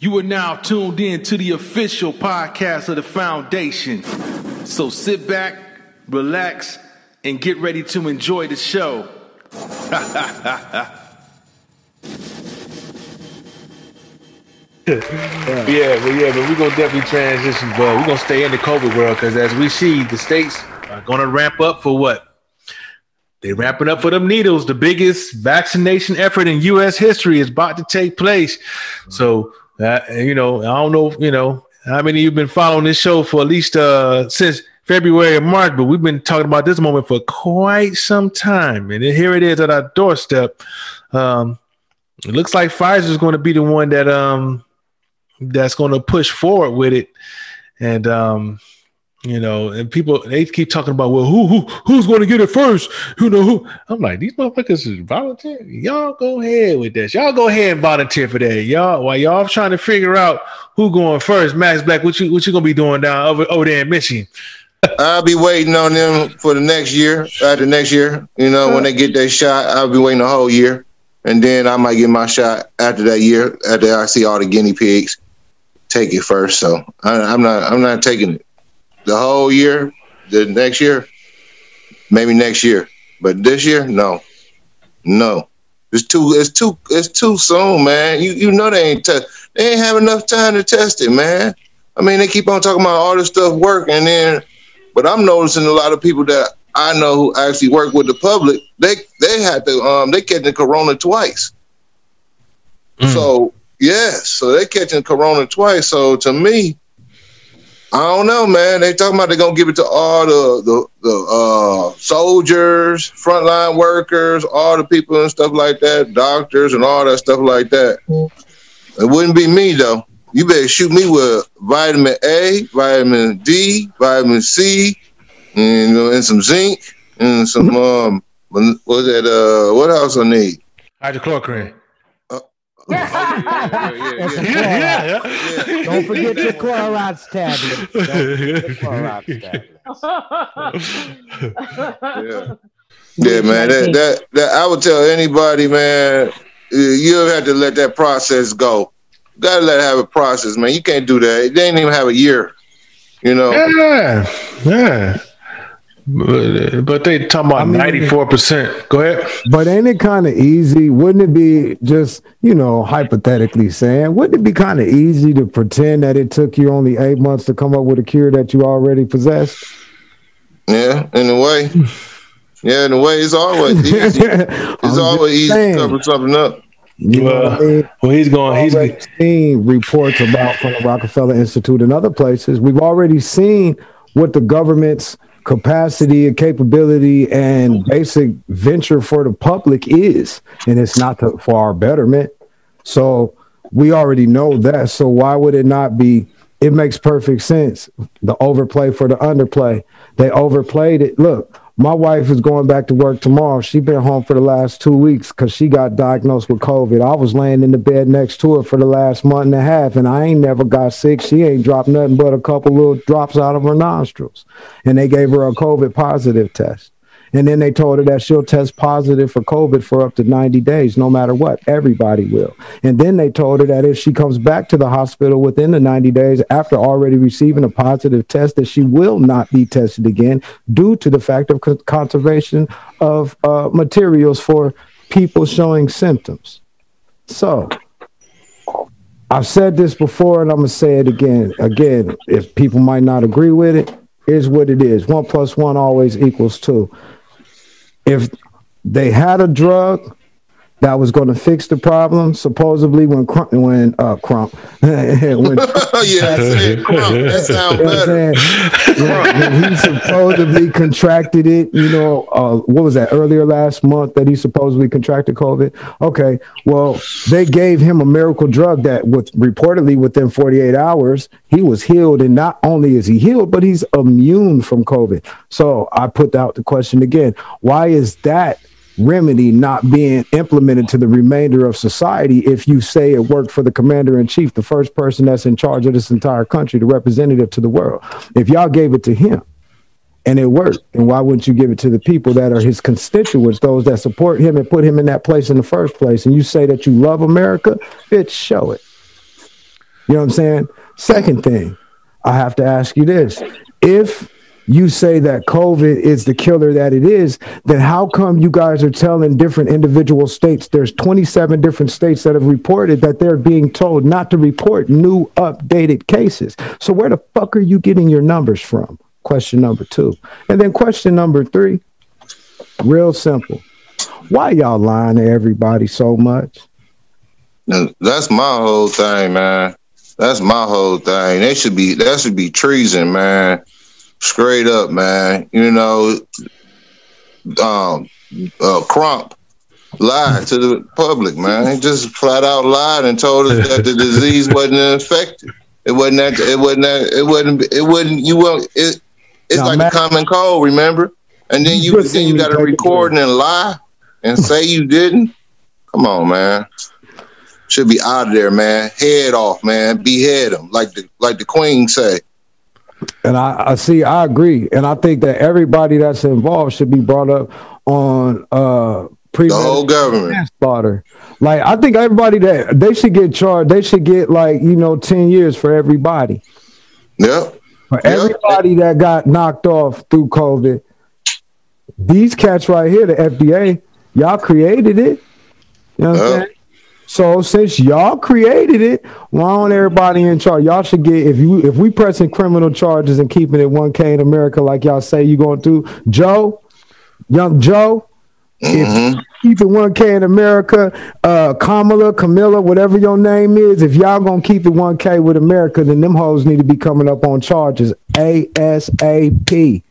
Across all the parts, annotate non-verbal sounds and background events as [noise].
You are now tuned in to the official podcast of the foundation. So sit back, relax, and get ready to enjoy the show. [laughs] yeah, but yeah, but we're gonna definitely transition, but we're gonna stay in the COVID world because as we see, the states are gonna ramp up for what? they're ramping up for them needles. The biggest vaccination effort in U.S. history is about to take place. So, uh, you know, I don't know, you know, how many you've been following this show for at least uh, since February or March, but we've been talking about this moment for quite some time, and here it is at our doorstep. Um, it looks like Pfizer is going to be the one that um that's going to push forward with it, and um, you know, and people they keep talking about well, who who who's going to get it first? You know, who? I'm like these motherfuckers is volunteer. Y'all go ahead with this. Y'all go ahead and volunteer for that. Y'all while y'all trying to figure out who going first. Max Black, what you what you gonna be doing down over over there in Michigan? [laughs] I'll be waiting on them for the next year. After next year, you know, when they get their shot, I'll be waiting a whole year, and then I might get my shot after that year. After I see all the guinea pigs, take it first. So I, I'm not. I'm not taking it the whole year, the next year, maybe next year, but this year, no, no. It's too, it's too, it's too soon, man. You you know they ain't te- they ain't have enough time to test it, man. I mean, they keep on talking about all this stuff work, and then, but I'm noticing a lot of people that I know who actually work with the public, they they had to um they catching corona twice. Mm. So yeah, so they catching corona twice. So to me, I don't know, man. They talking about they're gonna give it to all the the, the uh, soldiers, frontline workers, all the people and stuff like that, doctors and all that stuff like that. It wouldn't be me though. You better shoot me with vitamin A, vitamin D, vitamin C, and, know, and some zinc and some um what's that uh what else I need? Hydrochloroquine. Yeah, yeah, yeah, Don't forget your Clorox tablet. [laughs] Don't forget the Clorox tablet. yeah. Yeah, man. That, that that I would tell anybody, man, you have to let that process go. You gotta let it have a process, man. You can't do that. They didn't even have a year. You know. Yeah, yeah. But, they talking about ninety four percent. Go ahead. But ain't it kind of easy? Wouldn't it be just you know hypothetically saying? Wouldn't it be kind of easy to pretend that it took you only eight months to come up with a cure that you already possessed? Yeah, in a way. Yeah, in a way, it's always [laughs] easy. it's always easy saying. to cover something up. You know well, I mean? well, he's going. He's already seen reports about from the Rockefeller Institute and other places. We've already seen what the government's capacity and capability and basic venture for the public is, and it's not to, for our betterment. So we already know that. So why would it not be? It makes perfect sense. The overplay for the underplay. They overplayed it. Look, my wife is going back to work tomorrow. She's been home for the last two weeks because she got diagnosed with COVID. I was laying in the bed next to her for the last month and a half, and I ain't never got sick. She ain't dropped nothing but a couple little drops out of her nostrils. And they gave her a COVID positive test. And then they told her that she'll test positive for COVID for up to 90 days, no matter what. Everybody will. And then they told her that if she comes back to the hospital within the 90 days after already receiving a positive test, that she will not be tested again due to the fact of conservation of uh, materials for people showing symptoms. So, I've said this before and I'm going to say it again. Again, if people might not agree with it, is what it is one plus one always equals two if they had a drug that was going to fix the problem. Supposedly, when Crump, when uh, Crump, when yeah, Crump, that sounds better. when he supposedly contracted it, you know, uh, what was that earlier last month that he supposedly contracted COVID? Okay, well, they gave him a miracle drug that, with reportedly within 48 hours, he was healed, and not only is he healed, but he's immune from COVID. So I put out the question again: Why is that? Remedy not being implemented to the remainder of society if you say it worked for the commander in chief, the first person that's in charge of this entire country, the representative to the world. If y'all gave it to him and it worked, then why wouldn't you give it to the people that are his constituents, those that support him and put him in that place in the first place? And you say that you love America, bitch, show it. You know what I'm saying? Second thing, I have to ask you this. If you say that COVID is the killer that it is, then how come you guys are telling different individual states? There's 27 different states that have reported that they're being told not to report new updated cases. So where the fuck are you getting your numbers from? Question number two. And then question number three, real simple. Why y'all lying to everybody so much? That's my whole thing, man. That's my whole thing. That should be that should be treason, man. Straight up, man. You know, um, uh, Crump lied to the public, man. He just flat out lied and told us that the disease [laughs] wasn't infected. It wasn't that. It wasn't that. It wasn't. It wasn't. You will. It. It's Now, like Matt- a common cold. Remember? And then you then you got to record and lie and say you didn't. Come on, man. Should be out of there, man. Head off, man. Behead them, like the like the Queen say. And I, I see, I agree, and I think that everybody that's involved should be brought up on uh The whole government. manslaughter. Like I think everybody that they should get charged. They should get like you know ten years for everybody. Yep. For Yeah. everybody that got knocked off through COVID. These cats right here, the FDA, y'all created it. You know what I'm saying? So since y'all created it, why don't everybody in charge? Y'all should get if you if we pressing criminal charges and keeping it 1K in America like y'all say you going to, Joe, young Joe, hmm keep it 1K in America, uh Kamala, Camilla, whatever your name is, if y'all gonna keep it 1K with America, then them hoes need to be coming up on charges ASAP.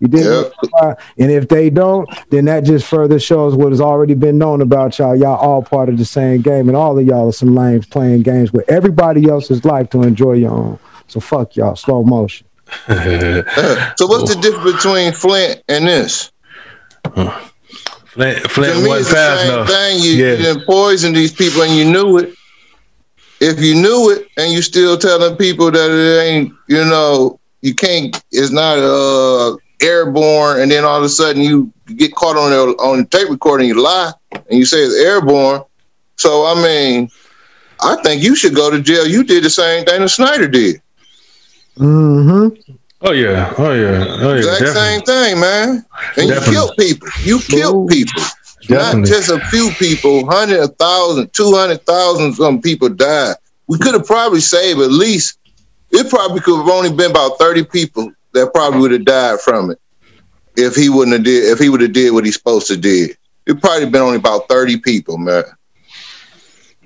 You did Yep. and if they don't, then that just further shows what has already been known about y'all. Y'all all part of the same game, and all of y'all are some lames playing games with everybody else's life to enjoy your own. So fuck y'all, slow motion. [laughs] So what's the difference between Flint and this? Flint, To Flint me, wasn't it's the fast same enough. thing. You, Yeah. you done poisoned these people and you knew it. If you knew it and you still telling people that it ain't, you know, you can't, it's not uh airborne, and then all of a sudden you get caught on the on the tape recording, you lie, and you say it's airborne. So I mean, I think you should go to jail. You did the same thing that Snyder did. Mm-hmm. Oh yeah, oh yeah, oh yeah. Exact definitely. same thing, man. And Definitely. you killed people. You killed people. Definitely. Not just a few people, hundred, a thousand, two hundred thousand some people died. We could have probably saved at least, it probably could have only been about 30 people that probably would have died from it if he wouldn't have did, if he would have did what he's supposed to did. It probably been only about 30 people, man.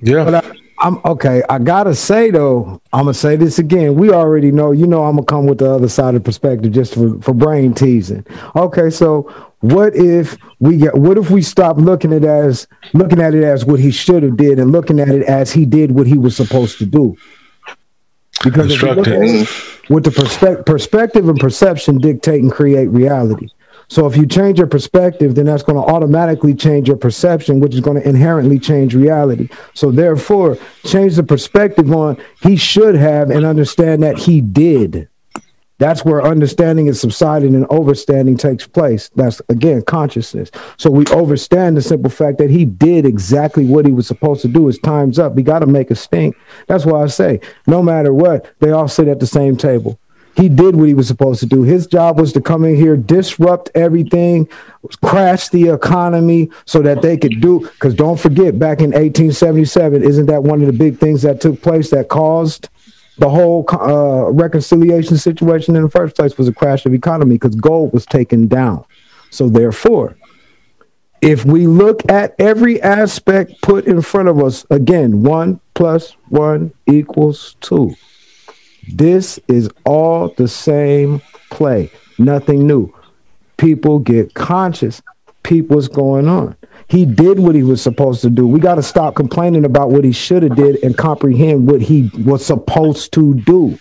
Yeah. But I, I'm okay. I gotta say though, I'm gonna say this again. We already know, you know, I'm gonna come with the other side of the perspective just for, for brain teasing. Okay, so what if we get? What if we stop looking at it as looking at it as what he should have did and looking at it as he did what he was supposed to do? Because if you look at it, with the perspe- perspective and perception dictate and create reality. So if you change your perspective, then that's going to automatically change your perception, which is going to inherently change reality. So therefore, change the perspective on he should have and understand that he did. That's where understanding is subsiding and overstanding takes place. That's again consciousness. So we overstand the simple fact that he did exactly what he was supposed to do. His time's up. He got to make a stink. That's why I say, no matter what, they all sit at the same table. He did what he was supposed to do. His job was to come in here, disrupt everything, crash the economy so that they could do. Because don't forget, back in 1877, isn't that one of the big things that took place that caused the whole uh, reconciliation situation in the first place was a crash of economy because gold was taken down. So therefore, if we look at every aspect put in front of us, again, one plus one equals two. This is all the same play, nothing new. People get conscious. People's going on. He did what he was supposed to do. We got to stop complaining about what he should have did and comprehend what he was supposed to do.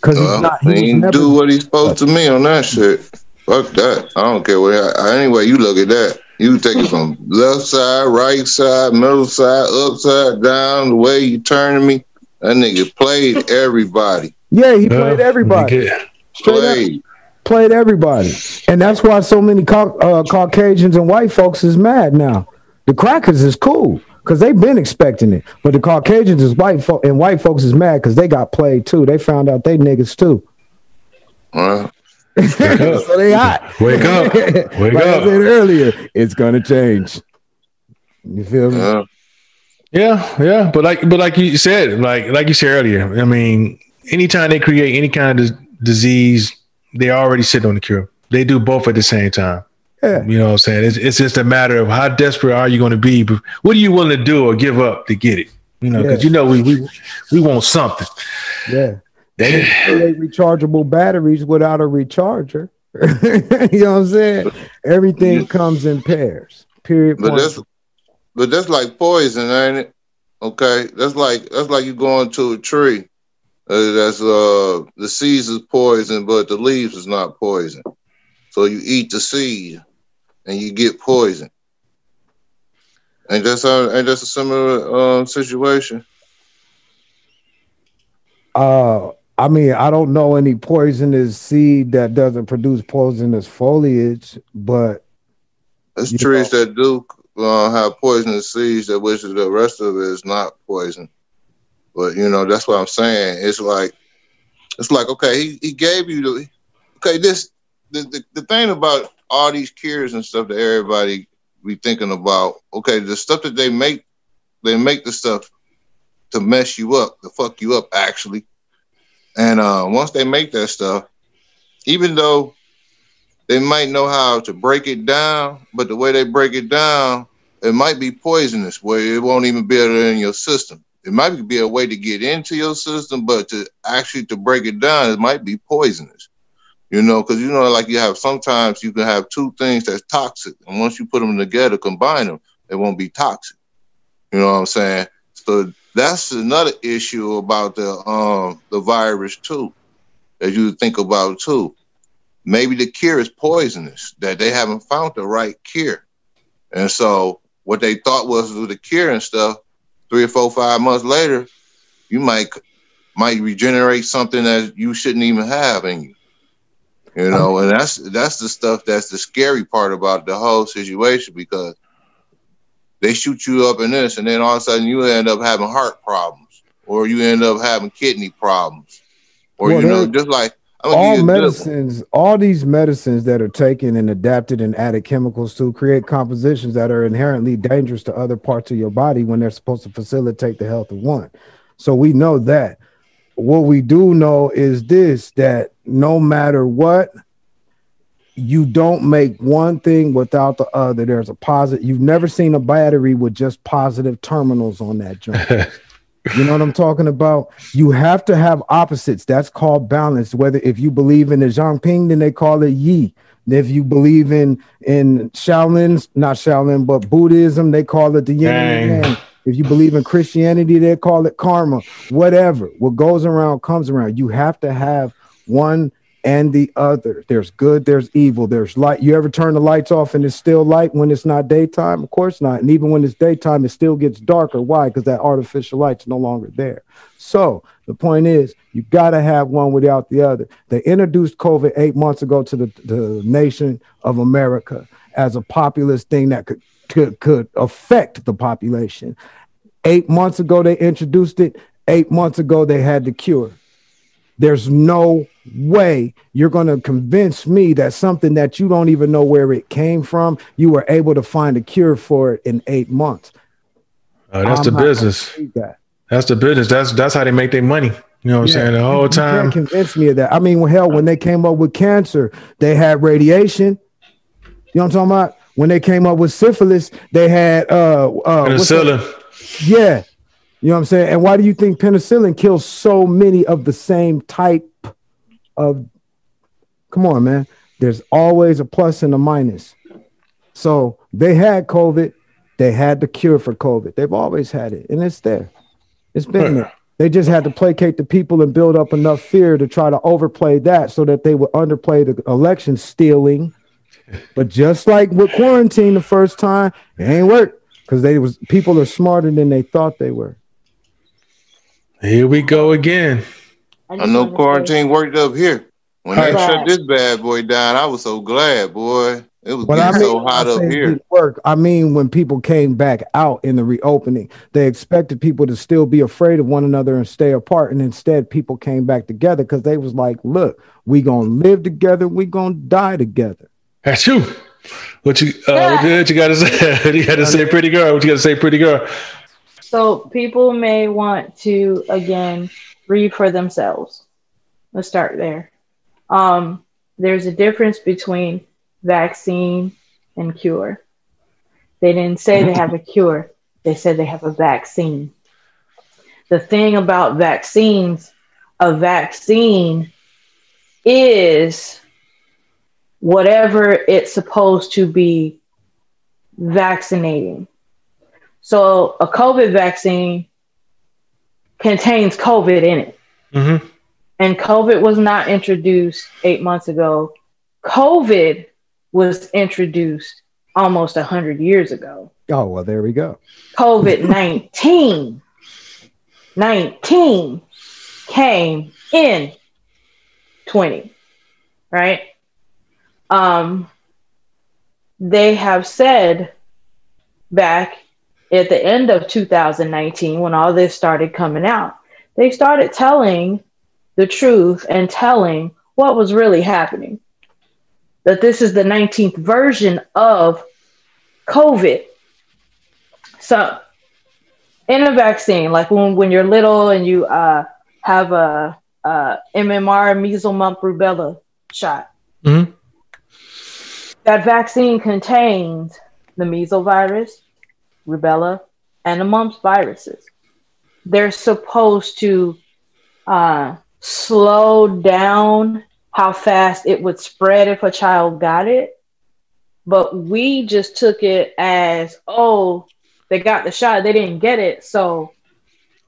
Because he's Uh, not. he He was ain't never, do what he's supposed to me on that shit. Fuck that. I don't care what. I, Anyway, you look at that. You take it from left side, right side, middle side, upside down. The way you turning me, that nigga played everybody. yeah, he played everybody. You get- Straight up. Played. played everybody, and that's why so many Cau- uh, Caucasians and white folks is mad now. The crackers is cool because they've been expecting it. But the Caucasians is white folk and white folks is mad because they got played too. They found out they niggas too. Well, [laughs] so they hot. Wake up. [laughs] Wake like I up. said earlier, it's gonna change. You feel me? yeah. Yeah, yeah, but like, but like you said, like like you said earlier, I mean, anytime they create any kind of disease, they already sit on the cure. They do both at the same time. Yeah. You know what I'm saying? It's, it's just a matter of how desperate are you going to be? What are you willing to do or give up to get it? You know, because Yeah. you know we, we we want something. Yeah. They didn't create rechargeable batteries without a recharger. [laughs] you know what I'm saying? Everything comes in pairs. Period. But point. that's but that's like poison, ain't it? Okay, that's like that's like you going to a tree. Uh, that's uh the seeds is poison, but the leaves is not poison. So you eat the seed, and you get poison. Ain't that's some, ain't that a similar um, situation? Uh, I mean, I don't know any poisonous seed that doesn't produce poisonous foliage, but There's trees that do uh, have poisonous seeds, that which the rest of it is not poison. But you know, that's what I'm saying. It's like, it's like, okay, he, he gave you the, okay, this the, the the thing about all these cures and stuff that everybody be thinking about. Okay, the stuff that they make, they make the stuff to mess you up, to fuck you up, actually. And uh, once they make that stuff, even though they might know how to break it down, but the way they break it down, it might be poisonous where it won't even be in your system. It might be a way to get into your system, but to actually to break it down, it might be poisonous. You know, because you know, like you have sometimes you can have two things that's toxic, and once you put them together, combine them, it won't be toxic. You know what I'm saying? So that's another issue about the um the virus too, that you think about too maybe the cure is poisonous that they haven't found the right cure and so what they thought was the cure and stuff three or four five months later you might might regenerate something that you shouldn't even have in you. You know and that's that's the stuff that's the scary part about the whole situation because they shoot you up in this and then all of a sudden you end up having heart problems or you end up having kidney problems or Well, you know just like Oh, all give you a good one. medicines, all these medicines that are taken and adapted and added chemicals to create compositions that are inherently dangerous to other parts of your body when they're supposed to facilitate the health of one. So we know that. What we do know is this that no matter what, you don't make one thing without the other. There's a positive. You've never seen a battery with just positive terminals on that joint. [laughs] You know what I'm talking about? You have to have opposites. That's called balance. Whether if you believe in the Zhangping, then they call it Yi. If you believe in in Shaolin's, not Shaolin, but Buddhism, they call it the Yin and the Yang. If you believe in Christianity, they call it karma. Whatever. What goes around comes around. You have to have one and the other. There's good, there's evil, there's light. You ever turn the lights off and it's still light when it's not daytime? Of course not. And even when it's daytime, it still gets darker. Why? Because that artificial light's no longer there. So the point is, you got to have one without the other. They introduced COVID eight months ago to the, the nation of America as a populist thing that could, could, could affect the population. Eight months ago, they introduced it. Eight months ago, they had the cure. There's no way you're going to convince me that something that you don't even know where it came from, you were able to find a cure for it in eight months. Oh, that's I'm the business. That. That's the business. That's that's how they make their money. You know what I'm saying? The You- whole you time. can't convince me of that. I mean, well, hell, when they came up with cancer, they had radiation. You know what I'm talking about? When they came up with syphilis, they had uh, uh? Penicillin. Yeah. You know what I'm saying? And why do you think penicillin kills so many of the same type of come on, man? There's always a plus and a minus. So they had COVID, they had the cure for COVID. They've always had it, and it's there. It's been there. They just had to placate the people and build up enough fear to try to overplay that so that they would underplay the election stealing. But just like with quarantine the first time, it ain't work because they was people are smarter than they thought they were. Here we go again. I know quarantine worked up here. When they shut this bad boy down, I was so glad, boy. It was But I getting mean, so hot I up here. work. I mean, when people came back out in the reopening, they expected people to still be afraid of one another and stay apart, and instead, people came back together because they was like, "Look, we gonna live together. We gonna die together." That's you. What you uh, what, you- what you got to say? what [laughs] you got to say, pretty girl? What you got to say, pretty girl? So people may want to again read for themselves. Let's start there. Um, there's a difference between vaccine and cure. They didn't say they have a [laughs] cure. They said they have a vaccine. The thing about vaccines, a vaccine is whatever it's supposed to be vaccinating. So a COVID vaccine contains COVID in it. Mm-hmm. And COVID was not introduced eight months ago. COVID was introduced almost 100 years ago. Oh well, there we go. COVID 19 19 came in 20, right? Um, they have said back at the end of 2019, when all this started coming out, they started telling the truth and telling what was really happening. That this is the 19th version of COVID. So, in a vaccine, like when, when you're little and you uh, have a, a MMR, measles, mumps, rubella shot, Mhm. that vaccine contains the measles virus, rubella, and the mumps viruses. They're supposed to uh, slow down how fast it would spread if a child got it. But we just took it as, oh, they got the shot, they didn't get it. So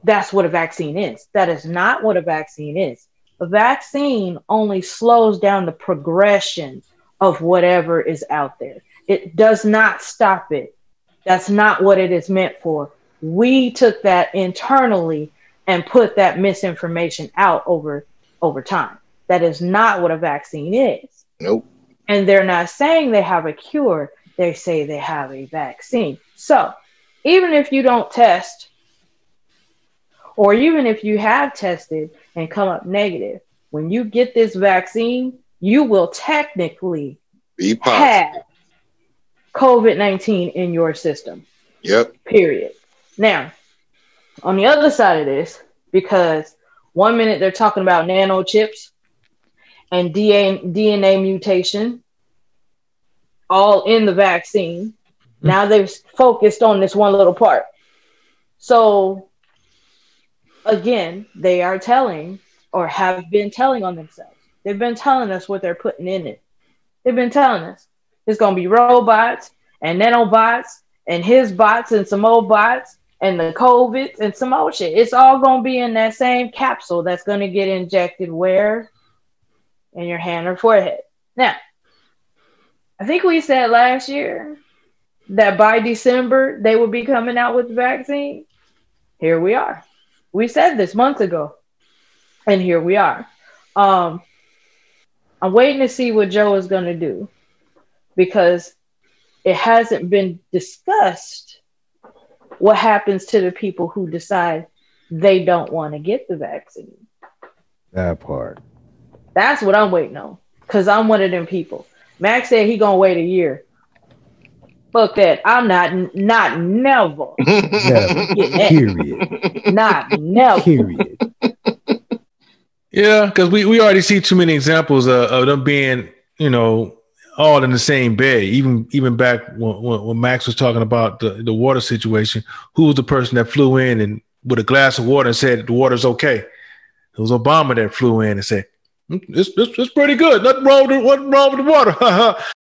that's what a vaccine is. That is not what a vaccine is. A vaccine only slows down the progression of whatever is out there. It does not stop it. That's not what it is meant for. We took that internally and put that misinformation out over over time. That is not what a vaccine is. Nope. And they're not saying they have a cure, they say they have a vaccine. So, even if you don't test or even if you have tested and come up negative, when you get this vaccine, you will technically Be positive. have COVID 19 in your system, Yep. period. Now, on the other side of this, because one minute they're talking about nano chips and DNA, DNA mutation, all in the vaccine. Hmm. Now they've focused on this one little part. So, again, they are telling or have been telling on themselves. They've been telling us what they're putting in it. They've been telling us it's to be robots and nanobots and his bots and some old bots and the COVIDs and some old shit. It's all to be in that same capsule that's to get injected where? In your hand or forehead. Now, I think we said last year that by December they would be coming out with the vaccine. Here we are. We said this months ago, and here we are. Um, I'm waiting to see what Joe is to do because it hasn't been discussed what happens to the people who decide they don't want to get the vaccine. That part. That's what I'm waiting on because I'm one of them people. Max said he gonna wait a year. Fuck that. I'm not not never. [laughs] Never. Period. Not never. Period. Yeah, because we, we already see too many examples of, of them being, you know, all in the same bed. Even even back when, when, Max was talking about the, the water situation, who was the person that flew in and with a glass of water and said the water's okay? It was Obama that flew in and said, "Mm, "It's it's, it's pretty good. Nothing wrong with it, nothing wrong with the water." [laughs]